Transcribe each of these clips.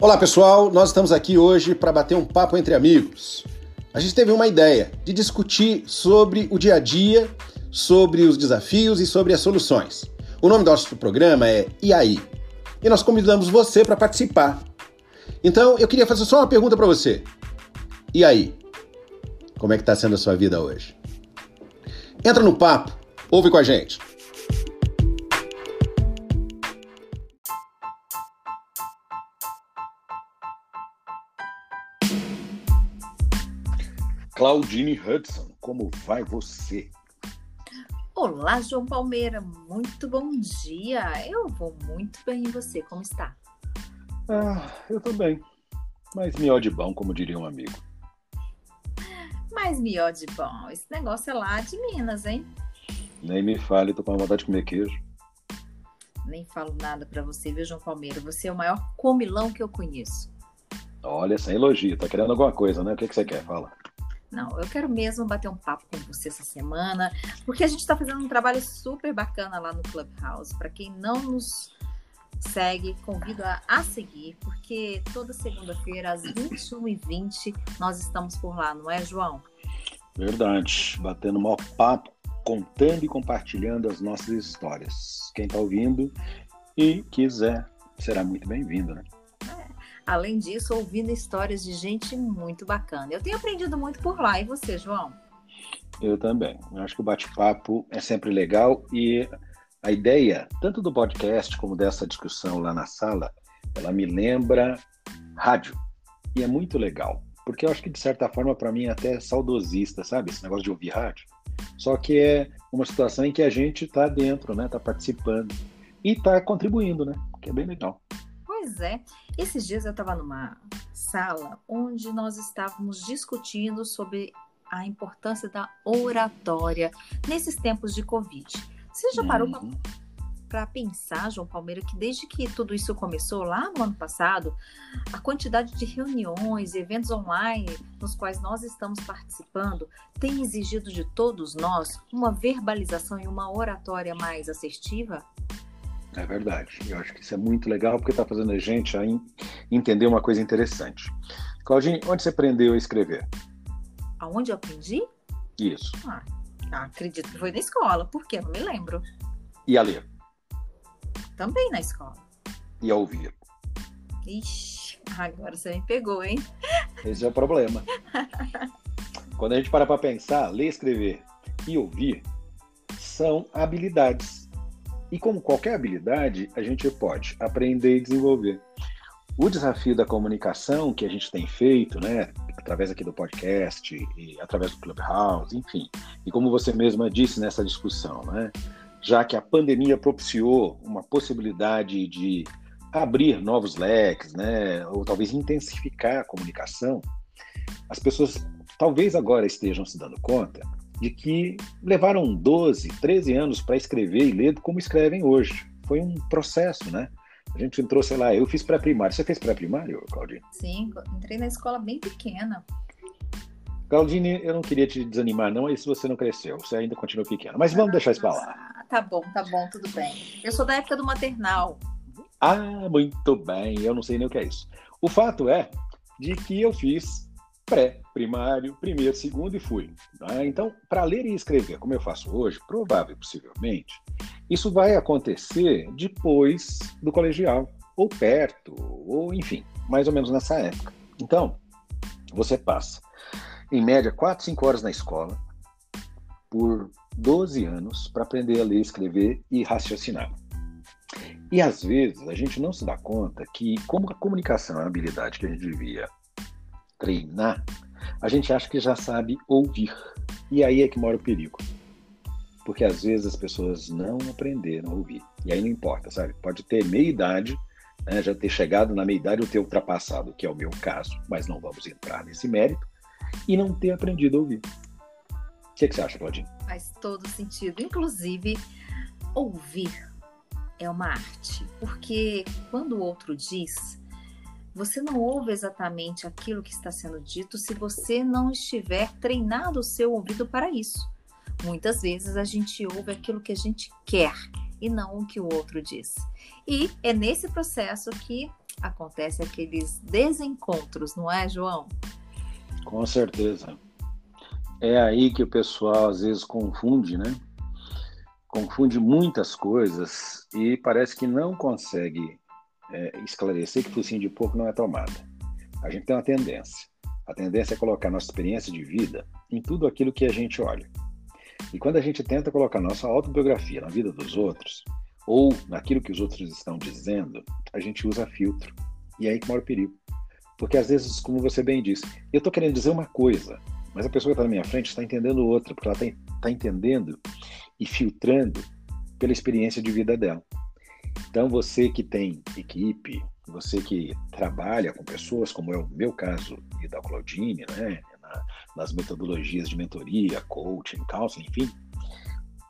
Olá pessoal, nós estamos aqui hoje para bater um papo entre amigos. A gente teve uma ideia de discutir sobre o dia a dia, sobre os desafios e sobre as soluções. O nome do nosso programa é E aí? E nós convidamos você para participar. Então, eu queria fazer só uma pergunta para você. E aí? Como é que está sendo a sua vida hoje? Entra no papo, ouve com a gente. Claudine Hudson, como vai você? Olá, João Palmeira, muito bom dia. Eu vou muito bem e você, como está? Ah, eu tô bem. Mas mió de bom, como diria um amigo. Mas mió de bom, esse negócio é lá de Minas, hein? Nem me fale, tô com vontade de comer queijo. Nem falo nada para você, viu, João Palmeira? Você é o maior comilão que eu conheço. Olha, sem elogio, tá querendo alguma coisa, né? O que, que você quer? Fala. Não, eu quero mesmo bater um papo com você essa semana, porque a gente está fazendo um trabalho super bacana lá no Clubhouse. Para quem não nos segue, convido a, a seguir, porque toda segunda-feira, às 21h20, nós estamos por lá, não é, João? Verdade. Batendo um papo, contando e compartilhando as nossas histórias. Quem está ouvindo e quiser, será muito bem-vindo, né? Além disso, ouvindo histórias de gente muito bacana. Eu tenho aprendido muito por lá. E você, João? Eu também. Eu acho que o bate-papo é sempre legal e a ideia, tanto do podcast como dessa discussão lá na sala, ela me lembra rádio. E é muito legal, porque eu acho que de certa forma para mim é até saudosista, sabe? Esse negócio de ouvir rádio. Só que é uma situação em que a gente está dentro, né? Está participando e está contribuindo, né? Que é bem legal. Pois é. Esses dias eu estava numa sala onde nós estávamos discutindo sobre a importância da oratória nesses tempos de Covid. Você já parou uhum. para pensar, João Palmeira, que desde que tudo isso começou lá no ano passado, a quantidade de reuniões, eventos online nos quais nós estamos participando tem exigido de todos nós uma verbalização e uma oratória mais assertiva? É verdade. Eu acho que isso é muito legal porque está fazendo a gente a entender uma coisa interessante. Claudinho, onde você aprendeu a escrever? Aonde eu aprendi? Isso. Ah, acredito que foi na escola. Por quê? Não me lembro. E a ler? Também na escola. E a ouvir? Ixi, agora você me pegou, hein? Esse é o problema. Quando a gente para para pensar, ler, escrever e ouvir são habilidades e como qualquer habilidade, a gente pode aprender e desenvolver. O desafio da comunicação que a gente tem feito, né, através aqui do podcast e através do Clubhouse, enfim, e como você mesma disse nessa discussão, né, já que a pandemia propiciou uma possibilidade de abrir novos leques, né, ou talvez intensificar a comunicação, as pessoas talvez agora estejam se dando conta de que levaram 12, 13 anos para escrever e ler como escrevem hoje. Foi um processo, né? A gente entrou, sei lá, eu fiz pré-primário. Você fez pré-primário, Claudine? Sim, entrei na escola bem pequena. Claudine, eu não queria te desanimar, não, aí se você não cresceu, você ainda continua pequena. Mas vamos ah, deixar isso para lá. Ah, tá bom, tá bom, tudo bem. Eu sou da época do maternal. Ah, muito bem, eu não sei nem o que é isso. O fato é de que eu fiz pré-primário, primeiro, segundo e fui. Né? Então, para ler e escrever, como eu faço hoje, provável, possivelmente, isso vai acontecer depois do colegial, ou perto, ou enfim, mais ou menos nessa época. Então, você passa, em média, 4, 5 horas na escola, por 12 anos, para aprender a ler, escrever e raciocinar. E às vezes a gente não se dá conta que, como a comunicação é uma habilidade que a gente devia treinar, a gente acha que já sabe ouvir. E aí é que mora o perigo. Porque às vezes as pessoas não aprenderam a ouvir. E aí não importa, sabe? Pode ter meia idade, né, já ter chegado na meia idade ou ter ultrapassado, que é o meu caso, mas não vamos entrar nesse mérito, e não ter aprendido a ouvir. O que, que você acha, Claudinho? Faz todo sentido. Inclusive, ouvir é uma arte. Porque quando o outro diz, você não ouve exatamente aquilo que está sendo dito se você não estiver treinado o seu ouvido para isso. Muitas vezes a gente ouve aquilo que a gente quer e não o que o outro diz. E é nesse processo que acontecem aqueles desencontros, não é, João? Com certeza. É aí que o pessoal às vezes confunde, né? Confunde muitas coisas e parece que não consegue é, esclarecer que focinho de porco não é tomada. A gente tem uma tendência. A tendência é colocar nossa experiência de vida em tudo aquilo que a gente olha. E quando a gente tenta colocar nossa autobiografia na vida dos outros, ou naquilo que os outros estão dizendo, a gente usa filtro. E é aí que mora o perigo. Porque às vezes, como você bem disse, eu estou querendo dizer uma coisa, mas a pessoa que está na minha frente está entendendo outra, porque ela está tá entendendo e filtrando pela experiência de vida dela. Então, você que tem equipe, você que trabalha com pessoas, como é o meu caso e da Claudine, né, nas metodologias de mentoria, coaching, counseling, enfim,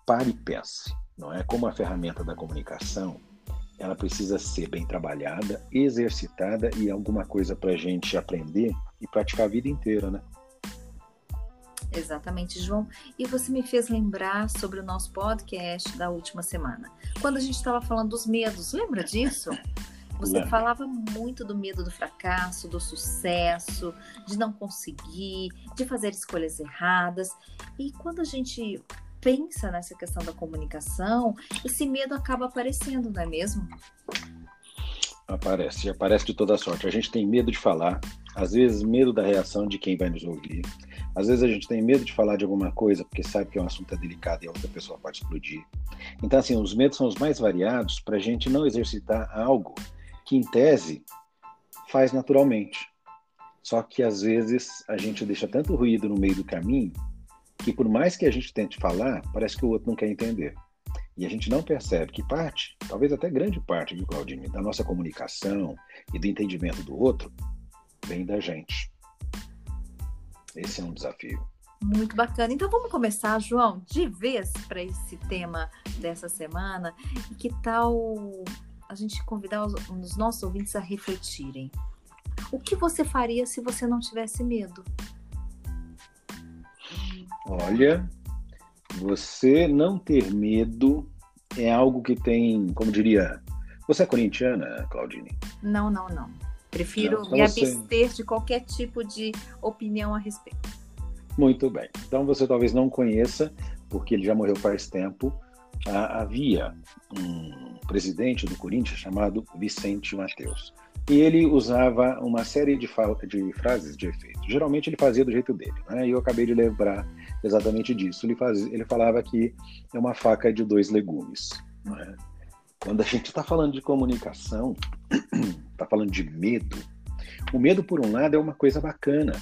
pare e pense. Não é como a ferramenta da comunicação, ela precisa ser bem trabalhada, exercitada e alguma coisa para a gente aprender e praticar a vida inteira, né? Exatamente, João. E você me fez lembrar sobre o nosso podcast da última semana, quando a gente estava falando dos medos. Lembra disso? Você Lembra. falava muito do medo do fracasso, do sucesso, de não conseguir, de fazer escolhas erradas. E quando a gente pensa nessa questão da comunicação, esse medo acaba aparecendo, não é mesmo? Aparece, aparece de toda sorte. A gente tem medo de falar, às vezes medo da reação de quem vai nos ouvir. Às vezes a gente tem medo de falar de alguma coisa porque sabe que é um assunto delicado e a outra pessoa pode explodir. Então, assim, os medos são os mais variados para a gente não exercitar algo que, em tese, faz naturalmente. Só que às vezes a gente deixa tanto ruído no meio do caminho que, por mais que a gente tente falar, parece que o outro não quer entender. E a gente não percebe que parte, talvez até grande parte, viu, Claudine, da nossa comunicação e do entendimento do outro vem da gente. Esse é um desafio. Muito bacana. Então vamos começar, João, de vez para esse tema dessa semana. E que tal a gente convidar os, os nossos ouvintes a refletirem? O que você faria se você não tivesse medo? Olha, você não ter medo é algo que tem, como diria. Você é corintiana, Claudine? Não, não, não. Prefiro não, me abster você... de qualquer tipo de opinião a respeito. Muito bem. Então você talvez não conheça, porque ele já morreu faz tempo. havia um presidente do Corinthians chamado Vicente Mateus. E ele usava uma série de, de frases de efeito. Geralmente ele fazia do jeito dele. Né? E eu acabei de lembrar exatamente disso. Ele, faz, ele falava que é uma faca de dois legumes. Né? Quando a gente está falando de comunicação, está falando de medo, o medo, por um lado, é uma coisa bacana,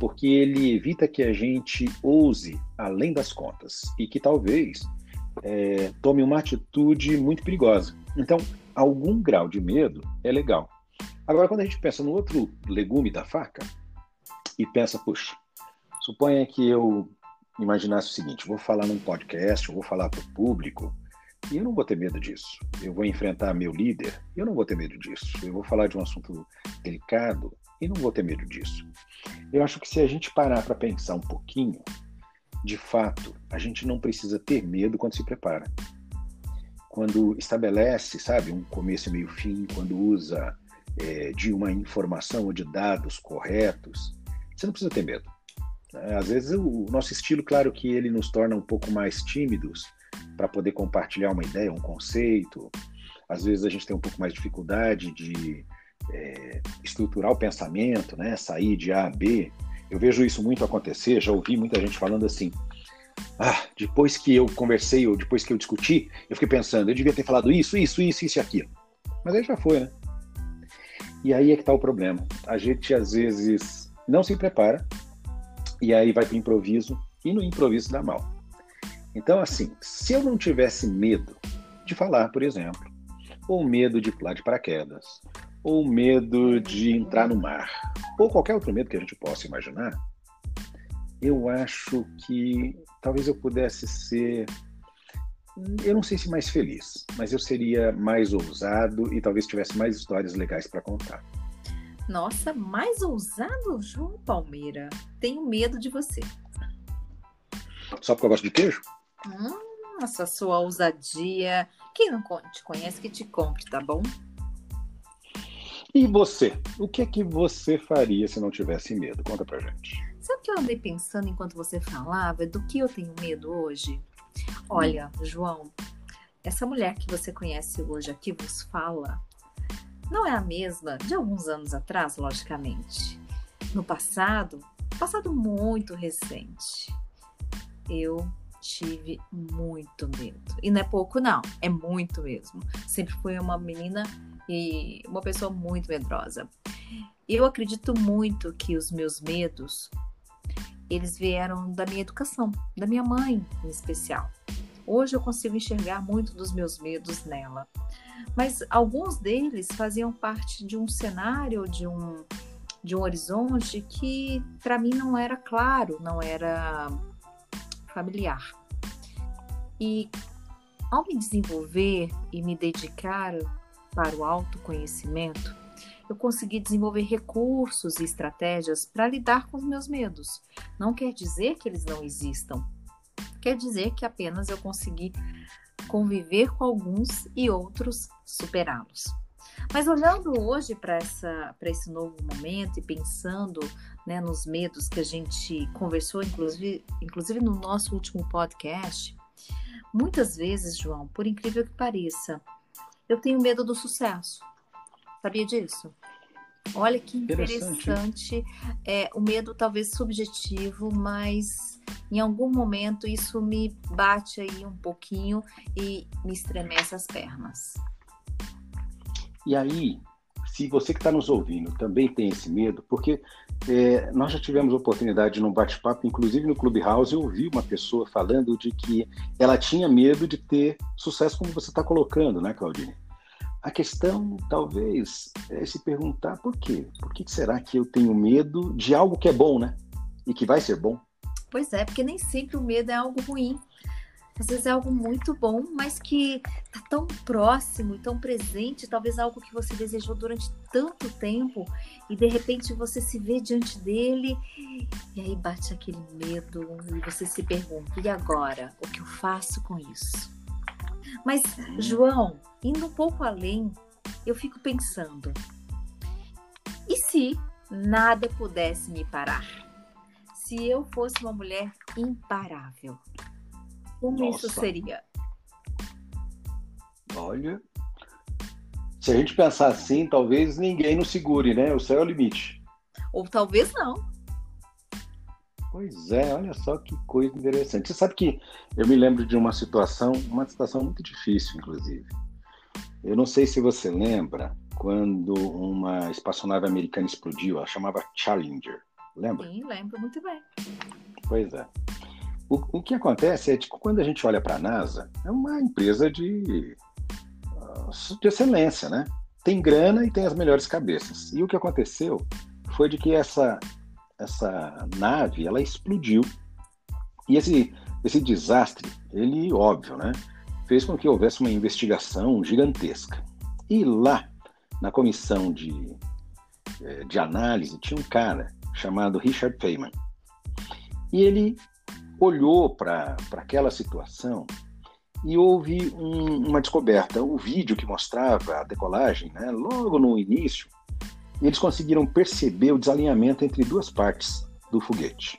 porque ele evita que a gente ouse além das contas e que talvez é, tome uma atitude muito perigosa. Então, algum grau de medo é legal. Agora, quando a gente pensa no outro legume da faca e pensa, puxa, suponha que eu imaginasse o seguinte: vou falar num podcast, vou falar para o público, e eu não vou ter medo disso. Eu vou enfrentar meu líder, eu não vou ter medo disso. Eu vou falar de um assunto delicado e não vou ter medo disso. Eu acho que se a gente parar para pensar um pouquinho, de fato, a gente não precisa ter medo quando se prepara. Quando estabelece, sabe, um começo meio fim, quando usa é, de uma informação ou de dados corretos, você não precisa ter medo. É, às vezes o nosso estilo, claro que ele nos torna um pouco mais tímidos para poder compartilhar uma ideia, um conceito. Às vezes a gente tem um pouco mais de dificuldade de é, estruturar o pensamento, né? sair de A a B. Eu vejo isso muito acontecer, já ouvi muita gente falando assim, ah, depois que eu conversei ou depois que eu discuti, eu fiquei pensando, eu devia ter falado isso, isso, isso, isso e aquilo. Mas aí já foi, né? E aí é que está o problema. A gente às vezes não se prepara e aí vai para improviso e no improviso dá mal. Então, assim, se eu não tivesse medo de falar, por exemplo, ou medo de pular de paraquedas, ou medo de entrar no mar, ou qualquer outro medo que a gente possa imaginar, eu acho que talvez eu pudesse ser, eu não sei se mais feliz, mas eu seria mais ousado e talvez tivesse mais histórias legais para contar. Nossa, mais ousado, João Palmeira. Tenho medo de você. Só porque eu gosto de queijo? Hum, essa sua ousadia. Quem não te conhece, que te compre, tá bom? E você? O que é que você faria se não tivesse medo? Conta pra gente. Sabe o que eu andei pensando enquanto você falava? Do que eu tenho medo hoje? Olha, João, essa mulher que você conhece hoje aqui vos fala não é a mesma de alguns anos atrás, logicamente. No passado, passado muito recente, eu tive muito medo. E não é pouco, não, é muito mesmo. Sempre fui uma menina e uma pessoa muito medrosa. Eu acredito muito que os meus medos eles vieram da minha educação, da minha mãe em especial. Hoje eu consigo enxergar muito dos meus medos nela. Mas alguns deles faziam parte de um cenário, de um, de um horizonte que para mim não era claro, não era familiar. E ao me desenvolver e me dedicar para o autoconhecimento, eu consegui desenvolver recursos e estratégias para lidar com os meus medos. Não quer dizer que eles não existam, quer dizer que apenas eu consegui conviver com alguns e outros superá-los. Mas olhando hoje para esse novo momento e pensando né, nos medos que a gente conversou, inclusive, inclusive no nosso último podcast, muitas vezes, João, por incrível que pareça, eu tenho medo do sucesso. Sabia disso? Olha que interessante. interessante. É, o medo talvez subjetivo, mas em algum momento isso me bate aí um pouquinho e me estremece as pernas. E aí, se você que está nos ouvindo também tem esse medo, porque é, nós já tivemos oportunidade num bate-papo, inclusive no Clubhouse, eu ouvi uma pessoa falando de que ela tinha medo de ter sucesso como você está colocando, né, Claudine? A questão, talvez, é se perguntar por quê? Por que será que eu tenho medo de algo que é bom, né? E que vai ser bom? Pois é, porque nem sempre o medo é algo ruim. Às vezes é algo muito bom, mas que tá tão próximo e tão presente, talvez algo que você desejou durante tanto tempo, e de repente você se vê diante dele, e aí bate aquele medo, e você se pergunta: e agora? O que eu faço com isso? Mas, João, indo um pouco além, eu fico pensando: e se nada pudesse me parar? Se eu fosse uma mulher imparável, como Nossa. isso seria? Olha, se a gente pensar assim, talvez ninguém nos segure, né? O céu é o limite. Ou talvez não. Pois é, olha só que coisa interessante. Você sabe que eu me lembro de uma situação, uma situação muito difícil, inclusive. Eu não sei se você lembra quando uma espaçonave americana explodiu, ela chamava Challenger. Lembra? Sim, lembro muito bem. Pois é. O, o que acontece é que quando a gente olha para a NASA, é uma empresa de, ah, de excelência, né? Tem grana e tem as melhores cabeças. E o que aconteceu foi de que essa essa nave ela explodiu e esse esse desastre ele óbvio né fez com que houvesse uma investigação gigantesca e lá na comissão de eh, de análise tinha um cara chamado Richard Feynman e ele olhou para aquela situação e houve um, uma descoberta. O vídeo que mostrava a decolagem, né, logo no início, eles conseguiram perceber o desalinhamento entre duas partes do foguete.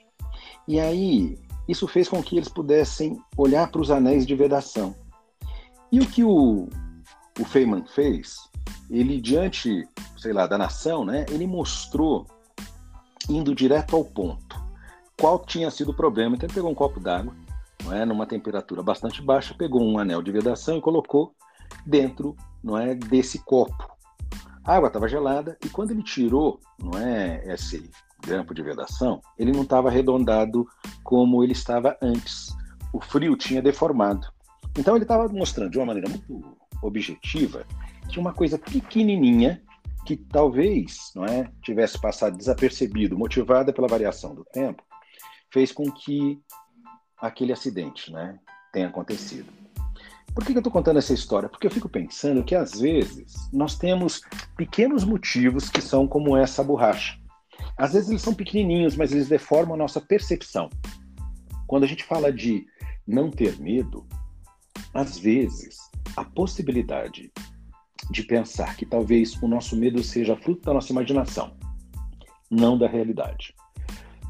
E aí, isso fez com que eles pudessem olhar para os anéis de vedação. E o que o, o Feynman fez, ele diante, sei lá, da nação, né, ele mostrou, indo direto ao ponto, qual tinha sido o problema. Então ele pegou um copo d'água, não é, numa temperatura bastante baixa, pegou um anel de vedação e colocou dentro, não é, desse copo. A água estava gelada e quando ele tirou, não é, esse grampo de vedação, ele não estava arredondado como ele estava antes. O frio tinha deformado. Então ele estava mostrando de uma maneira muito objetiva que uma coisa pequenininha que talvez não é tivesse passado desapercebido, motivada pela variação do tempo, fez com que aquele acidente né, tenha acontecido. Por que, eu estou contando essa história? Porque eu fico pensando que às vezes nós temos pequenos motivos que são como essa borracha. Às vezes eles são pequenininhos, mas eles deformam a nossa percepção. Quando a gente fala de não ter medo, às vezes a possibilidade de pensar que talvez o nosso medo seja fruto da nossa imaginação, não da realidade.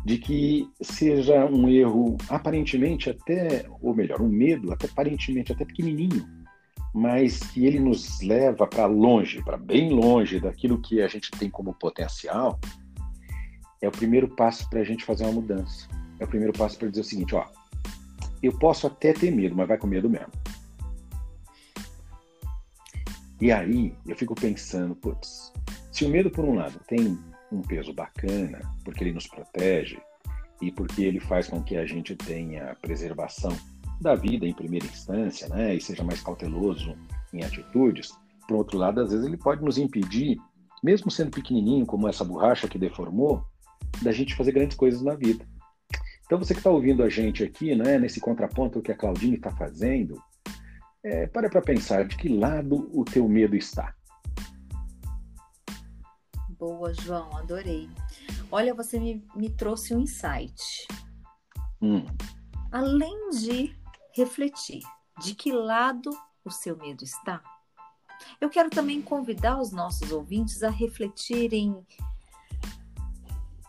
De que seja um erro aparentemente até, ou melhor, um medo até aparentemente até pequenininho, mas que ele nos leva para longe, para bem longe daquilo que a gente tem como potencial, é o primeiro passo para a gente fazer uma mudança. É o primeiro passo para dizer o seguinte, ó, eu posso até ter medo, mas vai com medo mesmo. E aí eu fico pensando, putz, se o medo por um lado tem um peso bacana, porque ele nos protege e porque ele faz com que a gente tenha preservação da vida em primeira instância, né, e seja mais cauteloso em atitudes, por outro lado, às vezes ele pode nos impedir, mesmo sendo pequenininho, como essa borracha que deformou, da gente fazer grandes coisas na vida. Então, você que está ouvindo a gente aqui, né, nesse contraponto que a Claudine está fazendo, é, para para pensar de que lado o teu medo está. Boa, João, adorei. Olha, você me, me trouxe um insight. Hum. Além de refletir de que lado o seu medo está, eu quero também convidar os nossos ouvintes a refletirem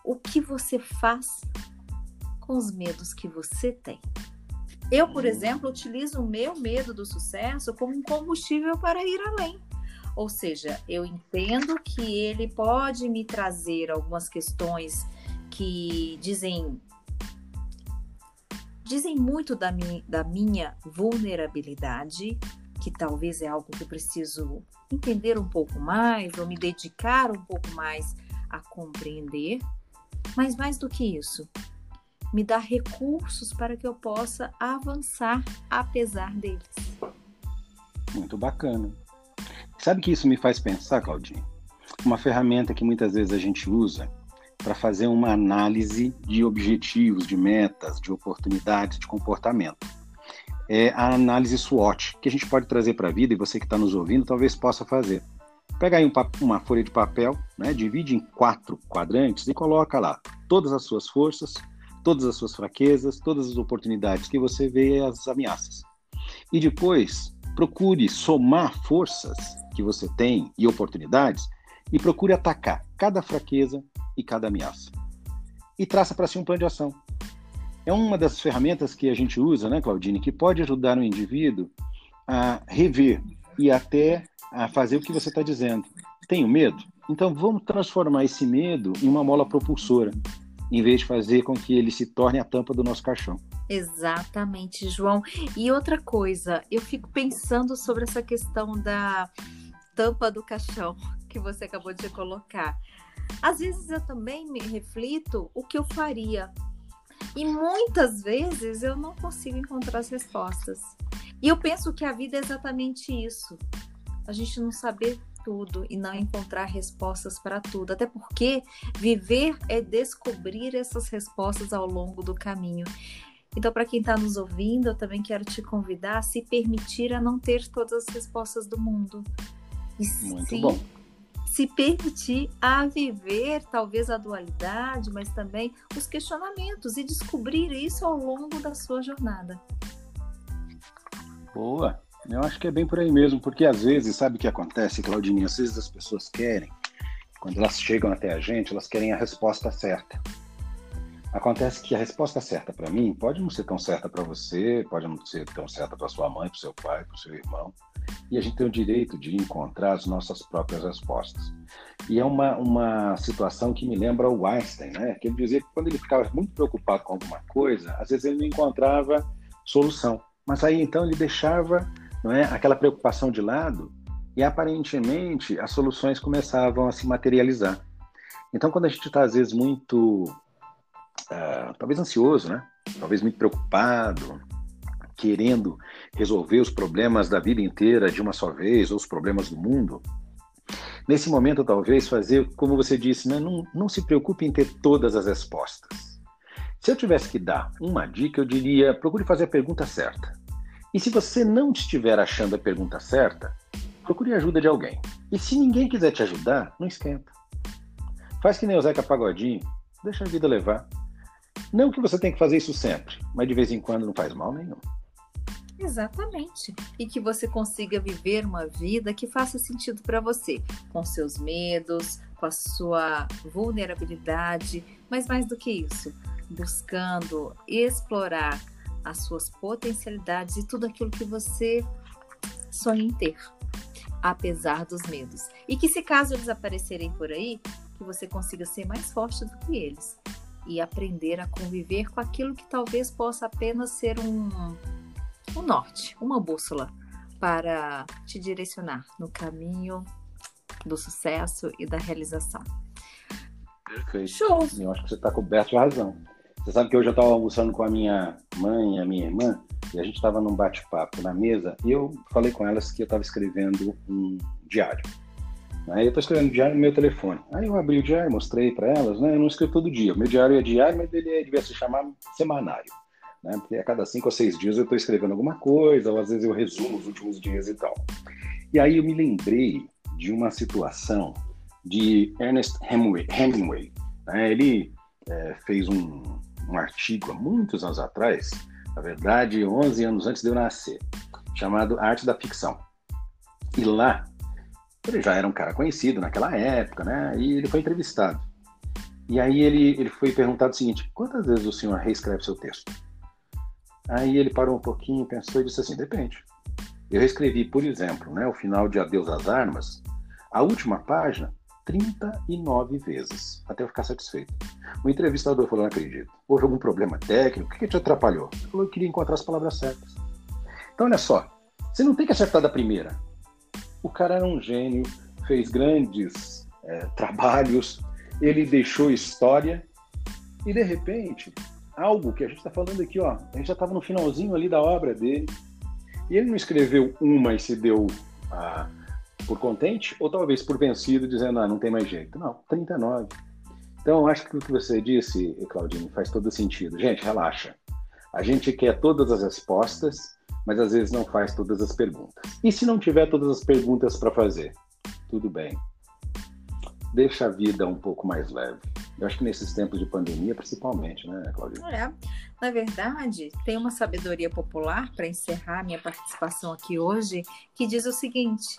o que você faz com os medos que você tem. Eu, por exemplo, utilizo o meu medo do sucesso como um combustível para ir além. Ou seja, eu entendo que ele pode me trazer algumas questões que dizem dizem muito da, mi, da minha vulnerabilidade, que talvez é algo que eu preciso entender um pouco mais ou me dedicar um pouco mais a compreender. Mas mais do que isso, me dá recursos para que eu possa avançar apesar deles. Muito bacana. Sabe que isso me faz pensar, Claudinho? Uma ferramenta que muitas vezes a gente usa para fazer uma análise de objetivos, de metas, de oportunidades, de comportamento. É a análise SWOT, que a gente pode trazer para a vida e você que está nos ouvindo talvez possa fazer. Pega aí um, uma folha de papel, né, divide em quatro quadrantes e coloca lá todas as suas forças, todas as suas fraquezas, todas as oportunidades que você vê e as ameaças. E depois, procure somar forças que você tem e oportunidades e procure atacar cada fraqueza e cada ameaça. E traça para si um plano de ação. É uma das ferramentas que a gente usa, né, Claudine, que pode ajudar o indivíduo a rever e até a fazer o que você está dizendo. Tenho medo? Então vamos transformar esse medo em uma mola propulsora em vez de fazer com que ele se torne a tampa do nosso caixão. Exatamente, João. E outra coisa, eu fico pensando sobre essa questão da tampa do caixão que você acabou de colocar. Às vezes eu também me reflito o que eu faria. E muitas vezes eu não consigo encontrar as respostas. E eu penso que a vida é exatamente isso. A gente não saber tudo e não encontrar respostas para tudo. Até porque viver é descobrir essas respostas ao longo do caminho. Então, para quem está nos ouvindo, eu também quero te convidar a se permitir a não ter todas as respostas do mundo. E Muito se, bom. Se permitir a viver talvez a dualidade, mas também os questionamentos e descobrir isso ao longo da sua jornada. Boa. Eu acho que é bem por aí mesmo, porque às vezes, sabe o que acontece, Claudinha? Às vezes as pessoas querem, quando elas chegam até a gente, elas querem a resposta certa. Acontece que a resposta certa para mim pode não ser tão certa para você, pode não ser tão certa para sua mãe, para seu pai, para seu irmão. E a gente tem o direito de encontrar as nossas próprias respostas. E é uma, uma situação que me lembra o Einstein, né? Que ele dizia que quando ele ficava muito preocupado com alguma coisa, às vezes ele não encontrava solução. Mas aí então ele deixava não é? aquela preocupação de lado e aparentemente as soluções começavam a se materializar. Então, quando a gente está às vezes muito, uh, talvez ansioso, né? talvez muito preocupado, querendo resolver os problemas da vida inteira de uma só vez, ou os problemas do mundo, nesse momento talvez fazer, como você disse, né? não, não se preocupe em ter todas as respostas. Se eu tivesse que dar uma dica, eu diria: procure fazer a pergunta certa. E se você não estiver achando a pergunta certa, procure ajuda de alguém. E se ninguém quiser te ajudar, não esquenta. Faz que nem o Zeca Pagodinho, deixa a vida levar. Não que você tenha que fazer isso sempre, mas de vez em quando não faz mal nenhum. Exatamente. E que você consiga viver uma vida que faça sentido para você, com seus medos, com a sua vulnerabilidade, mas mais do que isso, buscando explorar as suas potencialidades e tudo aquilo que você sonha em ter, apesar dos medos. E que se caso eles aparecerem por aí, que você consiga ser mais forte do que eles e aprender a conviver com aquilo que talvez possa apenas ser um, um norte, uma bússola para te direcionar no caminho do sucesso e da realização. Perfeito. Show! Eu acho que você está coberto de razão. Você sabe que hoje eu estava almoçando com a minha mãe e a minha irmã, e a gente estava num bate-papo na mesa, e eu falei com elas que eu estava escrevendo um diário. Aí eu estou escrevendo diário no meu telefone. Aí eu abri o diário, mostrei para elas, né? Eu não escrevo todo dia. Meu diário é diário, mas ele devia se chamar semanário. Né? Porque a cada cinco ou seis dias eu estou escrevendo alguma coisa, ou às vezes eu resumo os últimos dias e tal. E aí eu me lembrei de uma situação de Ernest Hemingway. Hemingway né? Ele é, fez um, um artigo há muitos anos atrás, na verdade, 11 anos antes de eu nascer, chamado Arte da Ficção. E lá ele já era um cara conhecido naquela época, né? E ele foi entrevistado. E aí ele, ele foi perguntado o seguinte: quantas vezes o senhor reescreve seu texto? Aí ele parou um pouquinho, pensou e disse assim: depende. Eu reescrevi, por exemplo, né, o final de Adeus às Armas, a última página, 39 vezes, até eu ficar satisfeito. O entrevistador falou: não acredito. Houve algum problema técnico? O que, te atrapalhou? Ele falou: eu queria encontrar as palavras certas. Então, olha só, você não tem que acertar da primeira. O cara era um gênio, fez grandes é, trabalhos, ele deixou história e de repente algo que a gente está falando aqui, ó, a gente já estava no finalzinho ali da obra dele e ele não escreveu uma e se deu ah, por contente ou talvez por vencido dizendo ah não tem mais jeito, não, 39. Então acho que o que você disse, Claudine, faz todo sentido. Gente, relaxa. A gente quer todas as respostas mas às vezes não faz todas as perguntas. E se não tiver todas as perguntas para fazer? Tudo bem. Deixa a vida um pouco mais leve. Eu acho que nesses tempos de pandemia, principalmente, né, Cláudia? É. Na verdade, tem uma sabedoria popular, para encerrar minha participação aqui hoje, que diz o seguinte: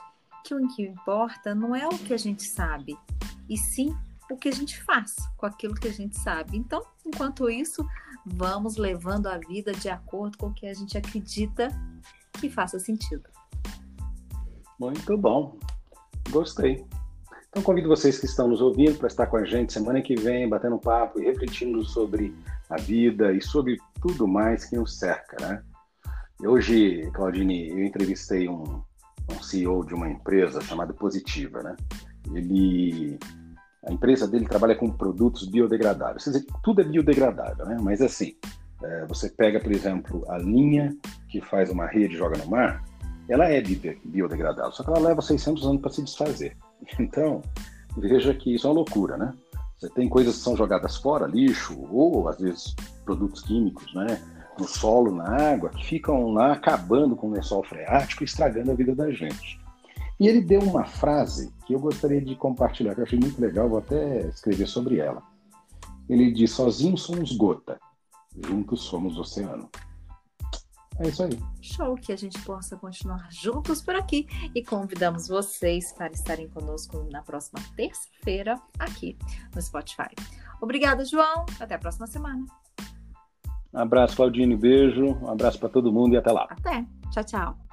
que o que importa não é o que a gente sabe, e sim o que a gente faz com aquilo que a gente sabe. Então, enquanto isso, vamos levando a vida de acordo com o que a gente acredita que faça sentido. Muito bom. Gostei. Então convido vocês que estão nos ouvindo para estar com a gente semana que vem, batendo papo e refletindo sobre a vida e sobre tudo mais que nos cerca, né? Hoje, Claudine, eu entrevistei um, um CEO de uma empresa chamada Positiva, né? Ele a empresa dele trabalha com produtos biodegradáveis. Quer dizer, tudo é biodegradável, né? Mas assim, é, você pega, por exemplo, a linha que faz uma rede e joga no mar, ela é biodegradável, só que ela leva 600 anos para se desfazer. Então, veja que isso é uma loucura, né? Você tem coisas que são jogadas fora, lixo, ou às vezes produtos químicos, né? No solo, na água, que ficam lá acabando com o lençol freático e estragando a vida da gente. E ele deu uma frase que eu gostaria de compartilhar, que eu achei muito legal, vou até escrever sobre ela. Ele diz: Sozinhos somos gota, juntos somos oceano. É isso aí. Show que a gente possa continuar juntos por aqui e convidamos vocês para estarem conosco na próxima terça-feira aqui no Spotify. Obrigada, João. Até a próxima semana. Um abraço, Claudine. Beijo. Um abraço para todo mundo e até lá. Até. Tchau, tchau.